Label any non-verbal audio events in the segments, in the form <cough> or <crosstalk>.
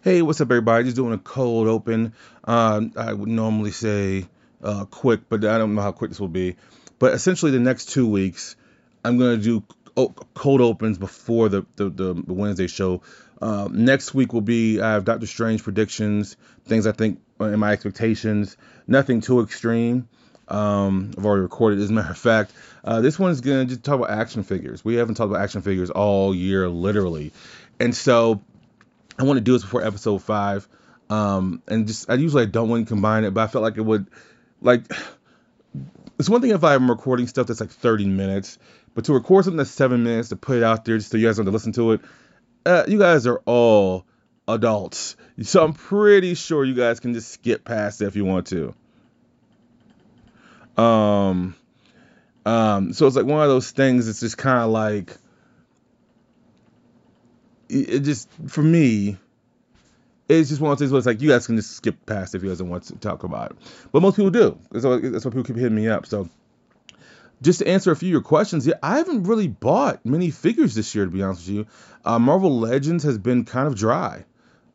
Hey, what's up, everybody? Just doing a cold open. Um, I would normally say uh, quick, but I don't know how quick this will be. But essentially, the next two weeks, I'm gonna do cold opens before the the, the Wednesday show. Uh, next week will be I have Doctor Strange predictions, things I think in my expectations. Nothing too extreme. Um, I've already recorded. As a matter of fact, uh, this one's gonna just talk about action figures. We haven't talked about action figures all year, literally, and so I want to do this before episode five. Um, and just I usually don't want to combine it, but I felt like it would like it's one thing if I'm recording stuff that's like 30 minutes, but to record something that's seven minutes to put it out there just so you guys want to listen to it, uh, you guys are all adults, so I'm pretty sure you guys can just skip past it if you want to. Um, um, so it's like one of those things. It's just kind of like it just for me, it's just one of those things where it's like you guys can just skip past if you guys don't want to talk about it. But most people do. That's why people keep hitting me up. So just to answer a few of your questions, yeah, I haven't really bought many figures this year, to be honest with you. Uh, Marvel Legends has been kind of dry.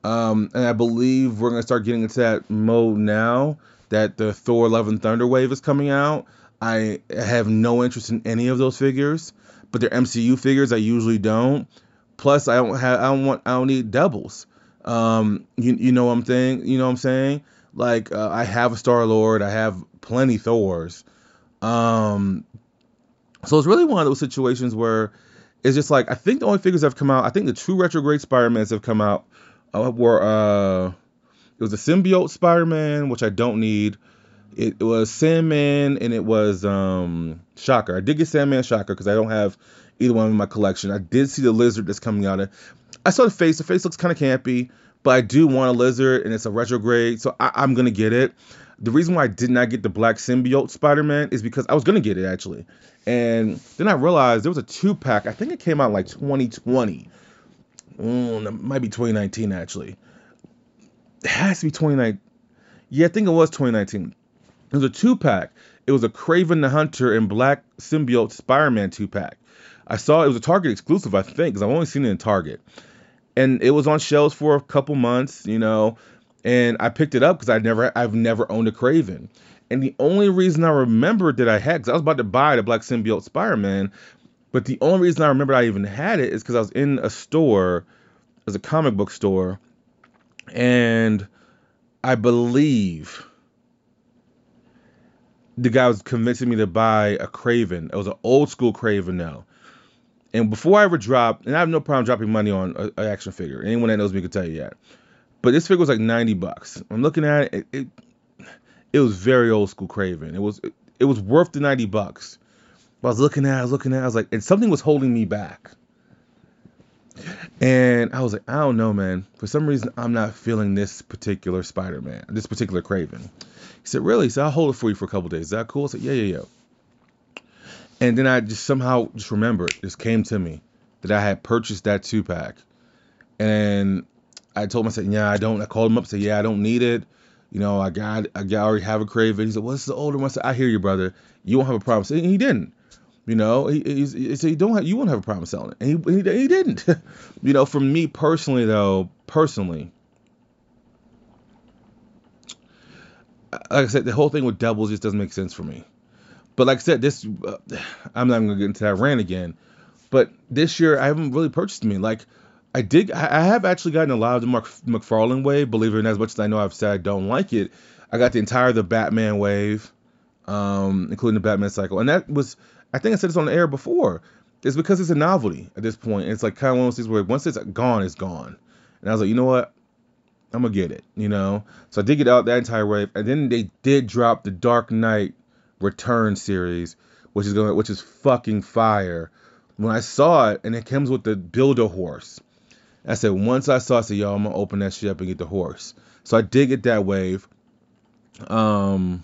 Um, and I believe we're going to start getting into that mode now that the Thor Love and Thunder wave is coming out. I have no interest in any of those figures, but they're MCU figures. I usually don't. Plus, I don't have, I don't want, I don't need doubles. Um, you, you know what I'm saying? You know what I'm saying? Like, uh, I have a Star Lord, I have plenty Thors. Um, so it's really one of those situations where it's just like I think the only figures that have come out, I think the two retrograde Spider-Mans have come out uh, were uh, it was a symbiote Spider-Man, which I don't need. It, it was Sandman and it was um Shocker. I did get Sandman Shocker because I don't have either one in my collection. I did see the lizard that's coming out. Of. I saw the face. The face looks kind of campy, but I do want a lizard, and it's a retrograde, so I, am gonna get it. The reason why I did not get the black symbiote Spider-Man is because I was gonna get it actually, and then I realized there was a two pack. I think it came out like 2020. Mm, it might be 2019 actually. It has to be 2019. Yeah, I think it was 2019. It was a two pack. It was a Kraven the Hunter and Black Symbiote Spider-Man two pack. I saw it was a Target exclusive, I think, because I've only seen it in Target, and it was on shelves for a couple months, you know, and I picked it up because I never, I've never owned a Kraven. and the only reason I remembered that I had, because I was about to buy the Black Symbiote Spider-Man, but the only reason I remembered I even had it is because I was in a store, was a comic book store, and I believe the guy was convincing me to buy a Kraven. It was an old school Kraven now. And before I ever drop, and I have no problem dropping money on an action figure. Anyone that knows me can tell you that. But this figure was like 90 bucks. I'm looking at it. It, it, it was very old school Kraven. It was it, it was worth the 90 bucks. But I was looking at, it, I was looking at, it, I was like, and something was holding me back. And I was like, I don't know, man. For some reason, I'm not feeling this particular Spider-Man, this particular Kraven. He said, really? So I'll hold it for you for a couple days. Is that cool? I said, yeah, yeah, yeah. And then I just somehow just remembered, just came to me that I had purchased that two pack. And I told him, I said, yeah, I don't. I called him up, and said, yeah, I don't need it. You know, I got, I got, already have a Kraven. He said, well, this is the older one. I said, I hear you, brother. You won't have a problem. And he didn't. You know, he, he said, you don't have, you won't have a problem selling it. And he, he, he didn't. <laughs> you know, for me personally, though, personally, like I said, the whole thing with doubles just doesn't make sense for me. But like I said, this uh, I'm not gonna get into that rant again. But this year I haven't really purchased me. Like I did, I have actually gotten a lot of the Mark McFarlane wave. Believe it or not, as much as I know I've said I don't like it, I got the entire the Batman wave, um, including the Batman cycle, and that was I think I said this on the air before. It's because it's a novelty at this point. It's like kind of one of those things where once it's gone, it's gone. And I was like, you know what? I'm gonna get it, you know. So I did get out that entire wave, and then they did drop the Dark Knight Return series, which is going which is fucking fire. When I saw it and it comes with the build a horse, I said once I saw it, I said yo, I'm gonna open that shit up and get the horse. So I did get that wave. Um,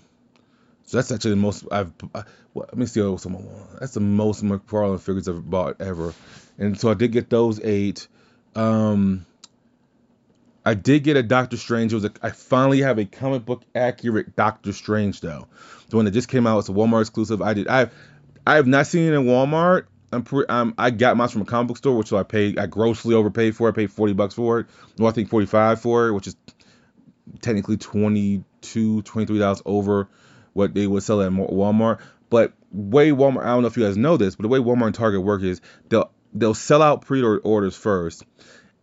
so that's actually the most I've. I, let me see what someone. That's the most McFarlane figures I've bought ever, and so I did get those eight. Um, I did get a Doctor Strange. It was a, I finally have a comic book accurate Doctor Strange though. The one that just came out. It's a Walmart exclusive. I did. I I have not seen it in Walmart. I'm, pre- I'm I got mine from a comic book store, which I paid I grossly overpaid for. I paid 40 bucks for it. Well, I think 45 for it, which is technically 22 23 dollars over what they would sell at Walmart. But way Walmart, I don't know if you guys know this, but the way Walmart and Target work is they'll they'll sell out pre-orders first,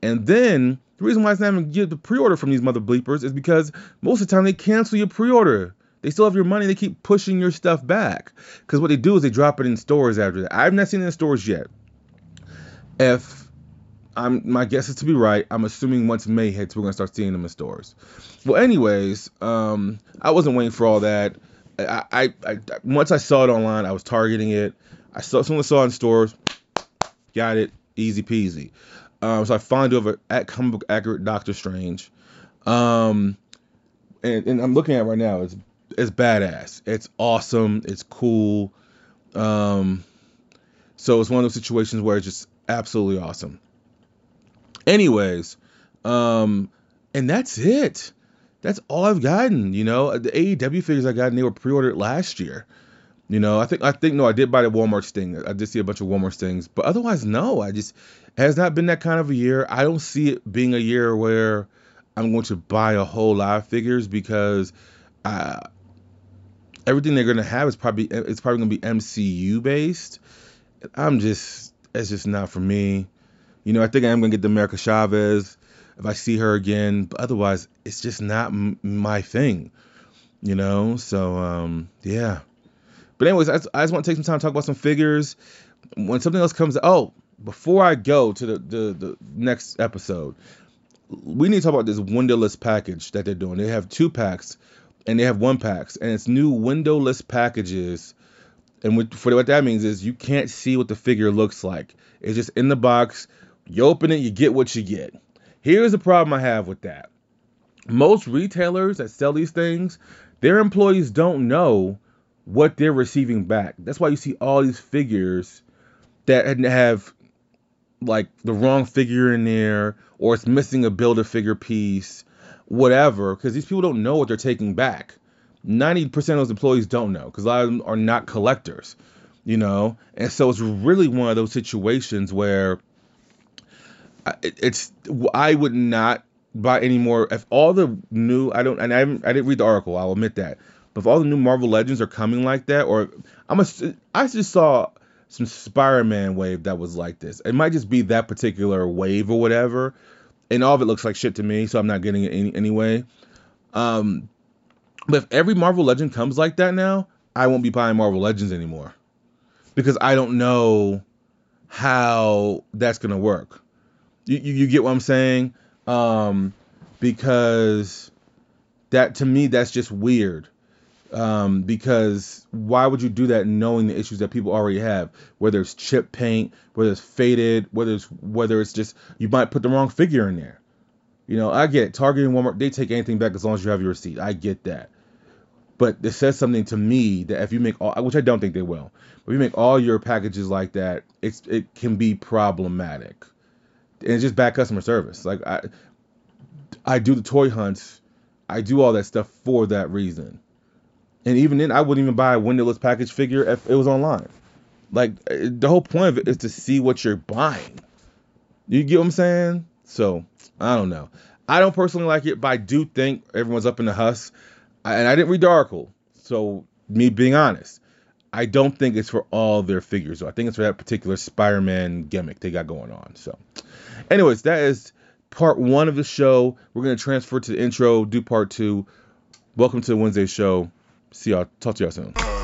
and then the reason why it's not even get the pre-order from these mother bleepers is because most of the time they cancel your pre-order. They still have your money. They keep pushing your stuff back because what they do is they drop it in stores after that. I've not seen it in stores yet. If I'm my guess is to be right, I'm assuming once May hits, we're gonna start seeing them in stores. Well, anyways, um, I wasn't waiting for all that. I, I, I once I saw it online, I was targeting it. I saw someone saw it in stores, got it, easy peasy. Um, so I it over at Comic Book Accurate Doctor Strange. Um, and, and I'm looking at it right now. It's it's badass. It's awesome. It's cool. Um, so it's one of those situations where it's just absolutely awesome. Anyways, um, and that's it. That's all I've gotten. You know, the AEW figures I got, and they were pre-ordered last year. You know, I think I think no, I did buy the Walmart Sting. I did see a bunch of Walmart Stings, but otherwise, no. I just has not been that kind of a year. I don't see it being a year where I'm going to buy a whole lot of figures because everything they're going to have is probably it's probably going to be MCU based. I'm just it's just not for me. You know, I think I am going to get the America Chavez if I see her again, but otherwise, it's just not m- my thing. You know, so um, yeah. But anyways, I just, I just want to take some time to talk about some figures. When something else comes, oh, before I go to the, the, the next episode, we need to talk about this windowless package that they're doing. They have two packs and they have one packs, and it's new windowless packages. And what, for what that means is you can't see what the figure looks like. It's just in the box. You open it, you get what you get. Here's the problem I have with that. Most retailers that sell these things, their employees don't know what they're receiving back. That's why you see all these figures that have like the wrong figure in there or it's missing a build a figure piece, whatever, because these people don't know what they're taking back. 90% of those employees don't know because a lot of them are not collectors, you know? And so it's really one of those situations where uh, it's, I would not buy any more. If all the new, I don't, and I, I didn't read the article, I'll admit that. But if all the new Marvel Legends are coming like that, or I'm a, I just saw some Spider-Man wave that was like this. It might just be that particular wave or whatever, and all of it looks like shit to me, so I'm not getting it any, anyway. Um, but if every Marvel Legend comes like that now, I won't be buying Marvel Legends anymore because I don't know how that's gonna work. You, you, you get what I'm saying? Um, because that to me that's just weird um, because why would you do that knowing the issues that people already have? Whether it's chip paint whether it's faded whether it's whether it's just you might put the wrong figure in there. You know i get target and walmart they take anything back as long as you have your receipt. I get that. But it says something to me that if you make all which i don't think they will but if you make all your packages like that it's it can be problematic. And it's just bad customer service. Like i i do the toy hunts. I do all that stuff for that reason and even then, I wouldn't even buy a windowless package figure if it was online. Like the whole point of it is to see what you're buying. You get what I'm saying? So I don't know. I don't personally like it, but I do think everyone's up in the huss. And I didn't read the article, so me being honest, I don't think it's for all their figures. I think it's for that particular Spider-Man gimmick they got going on. So, anyways, that is part one of the show. We're gonna transfer to the intro, do part two. Welcome to the Wednesday show. See y'all. Talk to y'all soon.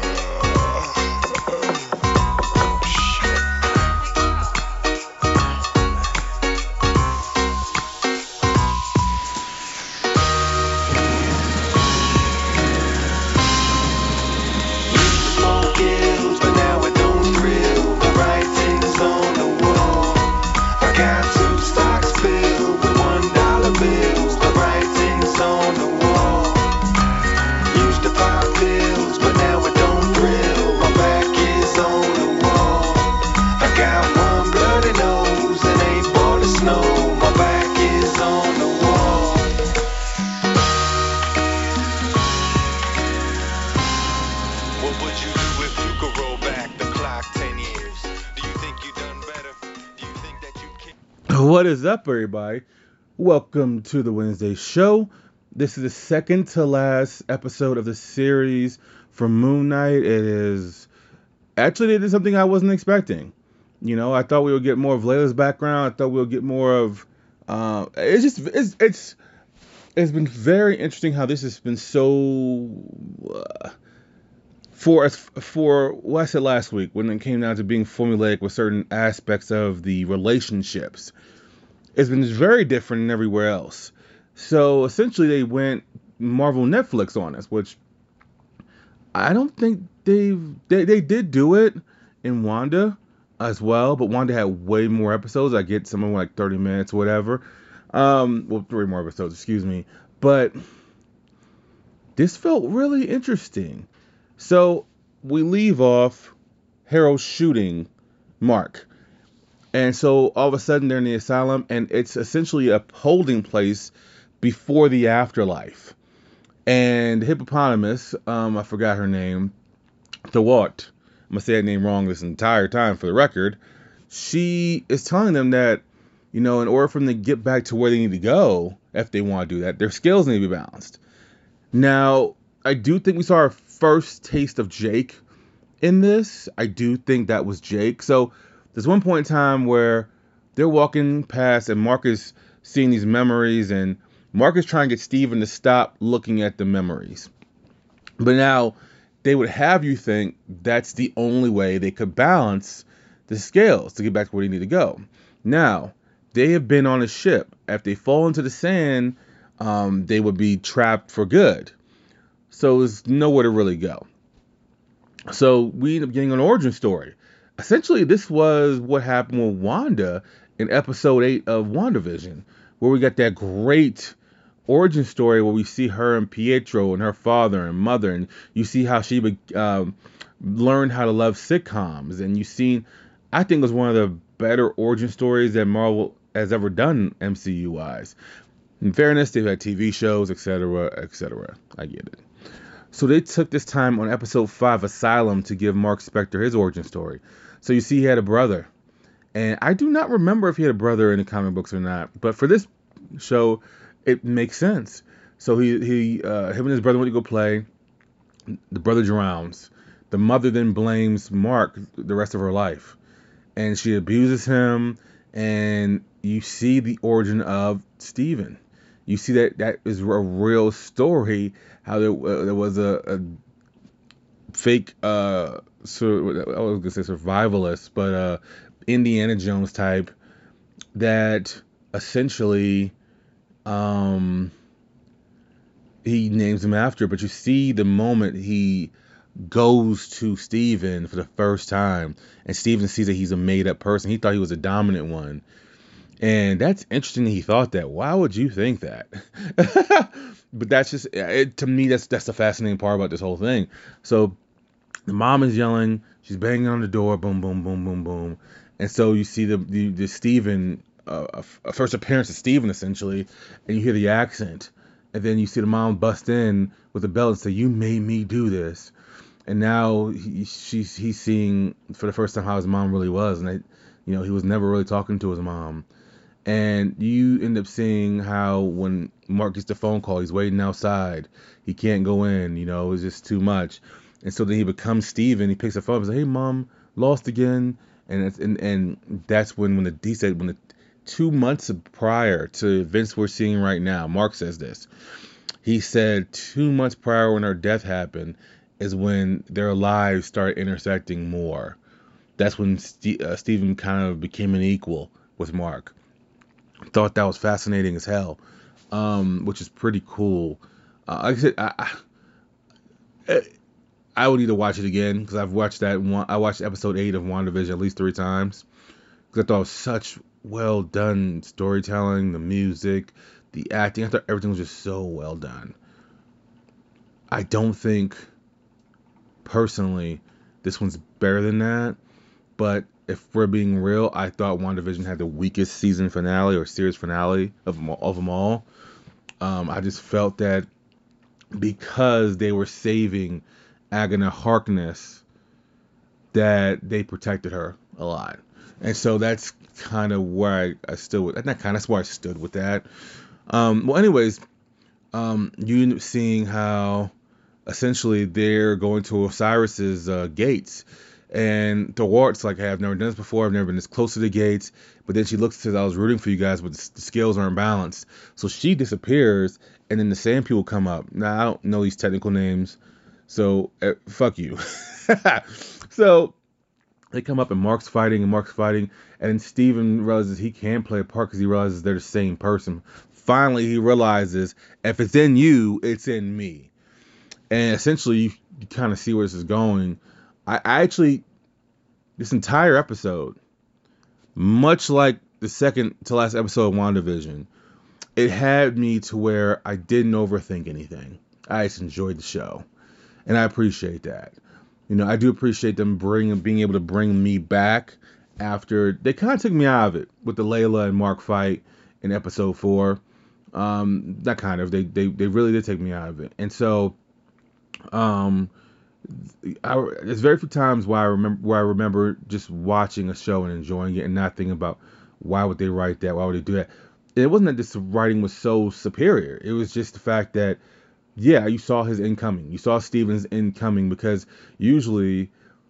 Is up, everybody? Welcome to the Wednesday show. This is the second to last episode of the series from Moon Knight. It is actually it is something I wasn't expecting. You know, I thought we would get more of Layla's background. I thought we would get more of. Uh, it's just it's it's it's been very interesting how this has been so. Uh, for for what I said last week when it came down to being formulaic with certain aspects of the relationships, it's been very different than everywhere else. So essentially, they went Marvel Netflix on us, which I don't think they they they did do it in Wanda as well, but Wanda had way more episodes. I get some of like 30 minutes, whatever. Um, well, three more episodes, excuse me. But this felt really interesting so we leave off Harrow shooting Mark. And so all of a sudden they're in the asylum, and it's essentially a holding place before the afterlife. And Hippopotamus, um, I forgot her name, Thawat, I'm gonna say that name wrong this entire time for the record. She is telling them that, you know, in order for them to get back to where they need to go, if they want to do that, their skills need to be balanced. Now, I do think we saw our first taste of Jake in this. I do think that was Jake. So there's one point in time where they're walking past and Mark is seeing these memories and Mark is trying to get Steven to stop looking at the memories. But now they would have you think that's the only way they could balance the scales to get back to where they need to go. Now, they have been on a ship. If they fall into the sand, um, they would be trapped for good. So there's nowhere to really go. So we end up getting an origin story. Essentially, this was what happened with Wanda in episode 8 of WandaVision, where we got that great origin story where we see her and Pietro and her father and mother, and you see how she um, learned how to love sitcoms, and you seen, I think, it was one of the better origin stories that Marvel has ever done MCU wise. In fairness, they've had TV shows, etc., etc. I get it. So they took this time on episode 5 Asylum to give Mark Spector his origin story. So you see he had a brother. And I do not remember if he had a brother in the comic books or not, but for this show it makes sense. So he he uh, him and his brother went to go play. The brother drowns. The mother then blames Mark the rest of her life. And she abuses him and you see the origin of Steven you see that that is a real story. How there, uh, there was a, a fake, uh, so I was gonna say survivalist, but uh, Indiana Jones type that essentially, um, he names him after. But you see the moment he goes to Steven for the first time, and Steven sees that he's a made up person. He thought he was a dominant one. And that's interesting. He thought that. Why would you think that? <laughs> but that's just it, to me. That's that's the fascinating part about this whole thing. So the mom is yelling. She's banging on the door. Boom, boom, boom, boom, boom. And so you see the the, the Steven, uh, a first appearance of Steven essentially, and you hear the accent, and then you see the mom bust in with a belt and say, "You made me do this." And now he, she's he's seeing for the first time how his mom really was, and I, you know, he was never really talking to his mom and you end up seeing how when Mark gets the phone call, he's waiting outside. He can't go in, you know, it's just too much. And so then he becomes Steven. He picks up the phone and says, Hey, mom, lost again. And and, and that's when, when the, he said, when the two months prior to events we're seeing right now, Mark says this. He said, two months prior when her death happened is when their lives started intersecting more. That's when St- uh, Steven kind of became an equal with Mark thought that was fascinating as hell, um, which is pretty cool. Uh, like I said, I, I, I would to watch it again because I've watched that one. I watched episode eight of WandaVision at least three times because I thought it was such well done storytelling, the music, the acting. I thought everything was just so well done. I don't think personally this one's better than that, but if we're being real, I thought WandaVision had the weakest season finale or series finale of them, of them all. Um, I just felt that because they were saving Agnes Harkness, that they protected her a lot. and so that's kind of where I, I stood with. Not kind. That's where I stood with that. Um, well, anyways, um, you seeing how essentially they're going to Osiris's uh, gates. And Thwart's like, hey, I've never done this before. I've never been this close to the gates. But then she looks and says, I was rooting for you guys, but the, the scales aren't balanced. So she disappears, and then the same people come up. Now, I don't know these technical names, so uh, fuck you. <laughs> so they come up, and Mark's fighting, and Mark's fighting. And then Steven realizes he can play a part because he realizes they're the same person. Finally, he realizes if it's in you, it's in me and essentially you, you kind of see where this is going. I, I actually this entire episode, much like the second to last episode of WandaVision, it had me to where I didn't overthink anything. I just enjoyed the show, and I appreciate that. You know, I do appreciate them bringing being able to bring me back after they kind of took me out of it with the Layla and Mark fight in episode four. Um, that kind of they they they really did take me out of it, and so um, I, there's very few times where I remember where I remember just watching a show and enjoying it and not thinking about why would they write that, why would they do that. And it wasn't that this writing was so superior. It was just the fact that yeah, you saw his incoming. You saw Steven's incoming because usually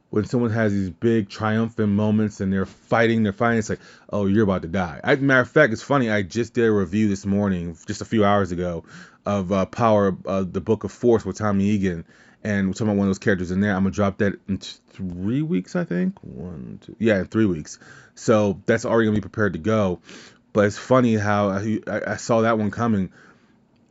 when someone has these big triumphant moments and they're fighting, they're fighting, it's like, oh, you're about to die. I, matter of fact, it's funny. I just did a review this morning, just a few hours ago, of uh, Power, uh, the Book of Force with Tommy Egan, and we're talking about one of those characters in there. I'm gonna drop that in three weeks, I think. One, two, yeah, in three weeks. So that's already gonna be prepared to go. But it's funny how I, I saw that one coming.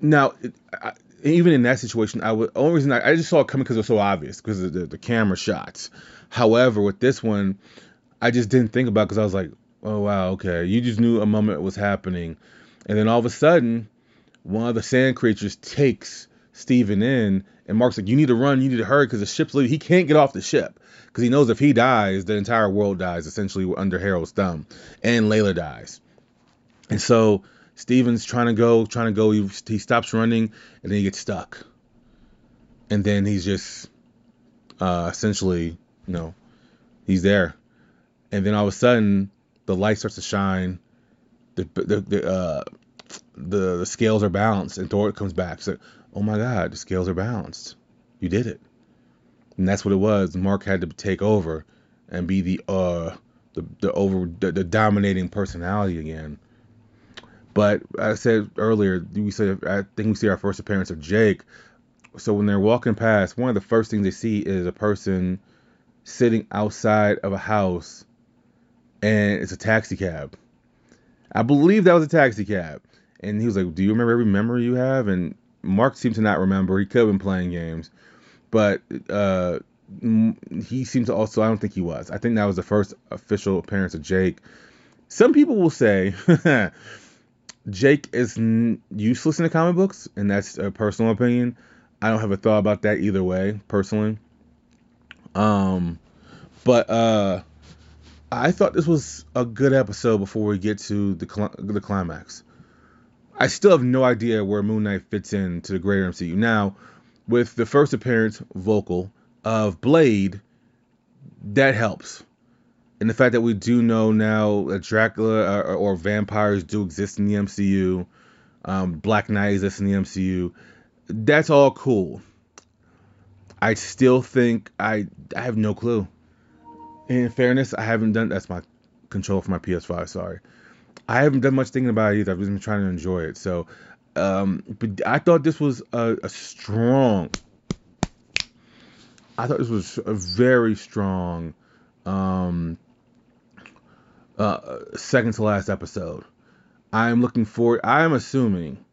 Now, it, I, even in that situation, I would only reason I, I just saw it coming because it was so obvious because of the, the camera shots. However, with this one, I just didn't think about because I was like, oh wow, okay, you just knew a moment was happening, and then all of a sudden, one of the sand creatures takes Steven in, and Mark's like, you need to run, you need to hurry because the ship's leaving. He can't get off the ship because he knows if he dies, the entire world dies essentially under Harrow's thumb, and Layla dies, and so Steven's trying to go, trying to go. He, he stops running, and then he gets stuck. And then he's just uh, essentially, you know, he's there. And then all of a sudden, the light starts to shine. The the the uh, the, the scales are balanced, and Thor comes back. So, oh my God, the scales are balanced. You did it. And that's what it was. Mark had to take over and be the uh the the over the, the dominating personality again. But I said earlier, we said I think we see our first appearance of Jake. So when they're walking past, one of the first things they see is a person sitting outside of a house, and it's a taxi cab. I believe that was a taxi cab. And he was like, "Do you remember every memory you have?" And Mark seemed to not remember. He could have been playing games, but uh, he seemed to also. I don't think he was. I think that was the first official appearance of Jake. Some people will say <laughs> Jake is n- useless in the comic books, and that's a personal opinion. I don't have a thought about that either way, personally. Um, but uh, I thought this was a good episode before we get to the cl- the climax. I still have no idea where Moon Knight fits into the greater MCU. Now, with the first appearance vocal of Blade, that helps and the fact that we do know now that Dracula or, or vampires do exist in the MCU, um, Black Knight exists in the MCU, that's all cool. I still think I I have no clue. In fairness, I haven't done that's my control for my PS5. Sorry, I haven't done much thinking about it either. I've just been trying to enjoy it. So, um, but I thought this was a, a strong. I thought this was a very strong um, uh, second to last episode. I am looking forward. I am assuming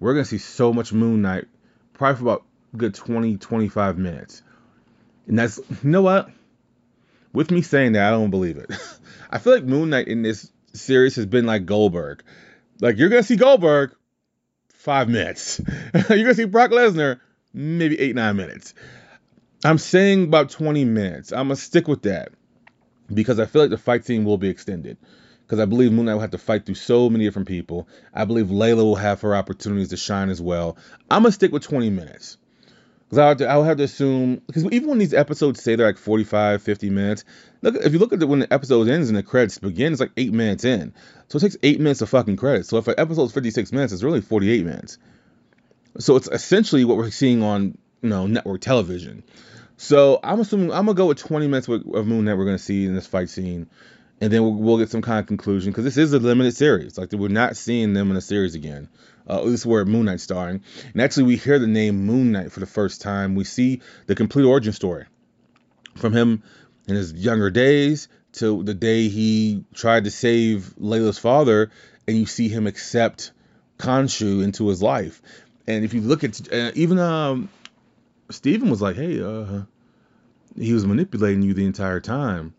we're gonna see so much Moon Knight, probably for about good 20, 25 minutes. And that's you know what? With me saying that, I don't believe it. <laughs> I feel like Moon Knight in this series has been like Goldberg. Like you're gonna see Goldberg five minutes. <laughs> you're gonna see Brock Lesnar maybe eight, nine minutes. I'm saying about 20 minutes. I'm gonna stick with that because I feel like the fight scene will be extended. Because I believe Moon Knight will have to fight through so many different people. I believe Layla will have her opportunities to shine as well. I'm gonna stick with 20 minutes. Because I, would- I would have to assume, because even when these episodes say they're like 45, 50 minutes, look if you look at the, when the episode ends and the credits begin, it's like eight minutes in. So it takes eight minutes of fucking credits. So if an episode's 56 minutes, it's really 48 minutes. So it's essentially what we're seeing on you know network television. So I'm assuming I'm gonna go with 20 minutes of Moon Knight we're gonna see in this fight scene, and then we'll, we'll get some kind of conclusion because this is a limited series. Like we're not seeing them in a series again. Uh, this is where Moon Knight's starring, and actually we hear the name Moon Knight for the first time. We see the complete origin story from him in his younger days to the day he tried to save Layla's father, and you see him accept Khonshu into his life. And if you look at uh, even um, Steven was like, hey, uh, he was manipulating you the entire time.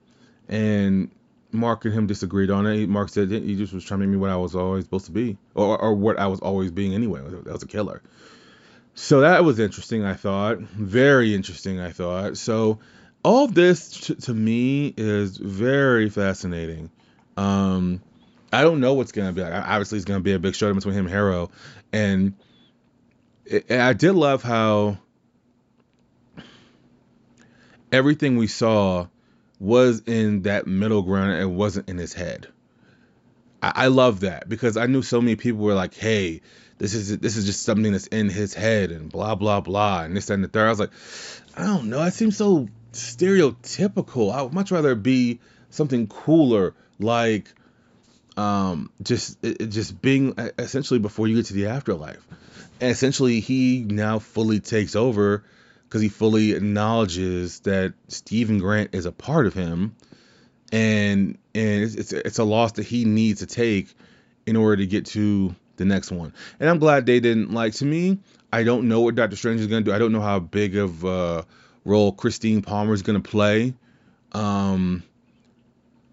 And Mark and him disagreed on it. Mark said he just was trying to make me what I was always supposed to be, or, or what I was always being anyway. That was a killer. So that was interesting, I thought. Very interesting, I thought. So all this t- to me is very fascinating. Um, I don't know what's gonna be like. Obviously, it's gonna be a big showdown between him and Harrow, and I did love how everything we saw was in that middle ground and wasn't in his head. I, I love that because I knew so many people were like, "Hey, this is this is just something that's in his head and blah blah blah and this that, and the third. I was like, I don't know. It seems so stereotypical. I would much rather be something cooler, like um, just it, just being essentially before you get to the afterlife. And essentially, he now fully takes over because he fully acknowledges that Steven Grant is a part of him, and and it's, it's it's a loss that he needs to take in order to get to the next one. And I'm glad they didn't like. To me, I don't know what Doctor Strange is gonna do. I don't know how big of a role Christine Palmer is gonna play. Um,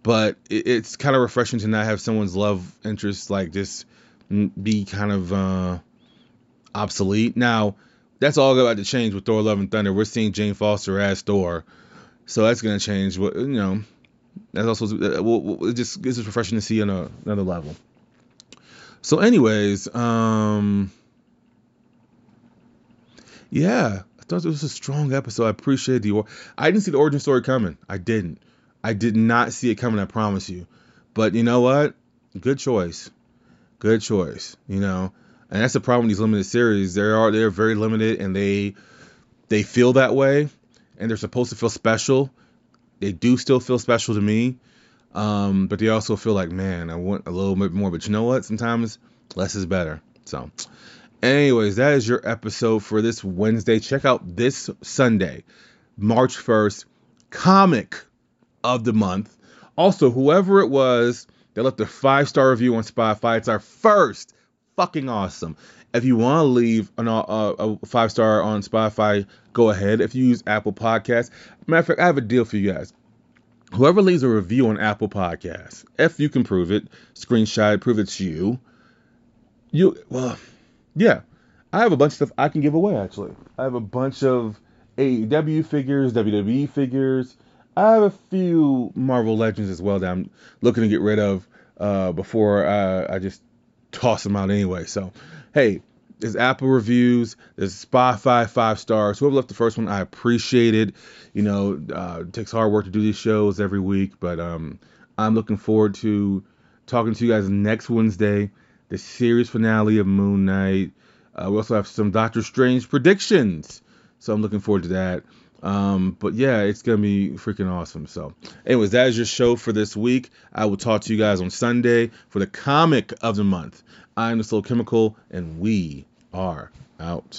but it, it's kind of refreshing to not have someone's love interest like just be kind of uh, obsolete. Now, that's all about to change with Thor: Love and Thunder. We're seeing Jane Foster as Thor, so that's gonna change. What you know, that's also uh, it just it's just refreshing to see on a, another level. So, anyways, um, yeah, I thought it was a strong episode. I appreciate the. I didn't see the origin story coming. I didn't. I did not see it coming. I promise you. But you know what? Good choice. Good choice. You know, and that's the problem with these limited series. They are they're very limited, and they they feel that way, and they're supposed to feel special. They do still feel special to me, um, but they also feel like, man, I want a little bit more. But you know what? Sometimes less is better. So, anyways, that is your episode for this Wednesday. Check out this Sunday, March 1st, comic of the month. Also, whoever it was that left a five star review on Spotify, it's our first. Fucking awesome. If you want to leave an, uh, a five star on Spotify, go ahead. If you use Apple Podcasts, matter of fact, I have a deal for you guys. Whoever leaves a review on Apple Podcasts, if you can prove it, screenshot it, prove it's you. You well, yeah. I have a bunch of stuff I can give away actually. I have a bunch of AEW figures, WWE figures. I have a few Marvel Legends as well that I'm looking to get rid of uh, before uh, I just toss them out anyway. So, hey, there's Apple reviews, there's Spotify five stars. Whoever left the first one, I appreciate it. You know, uh, it takes hard work to do these shows every week, but um, I'm looking forward to talking to you guys next Wednesday, the series finale of Moon Knight. Uh, we also have some Doctor Strange predictions, so I'm looking forward to that. Um, but yeah, it's gonna be freaking awesome. So, anyways, that is your show for this week. I will talk to you guys on Sunday for the comic of the month. I am the Soul Chemical, and we are out.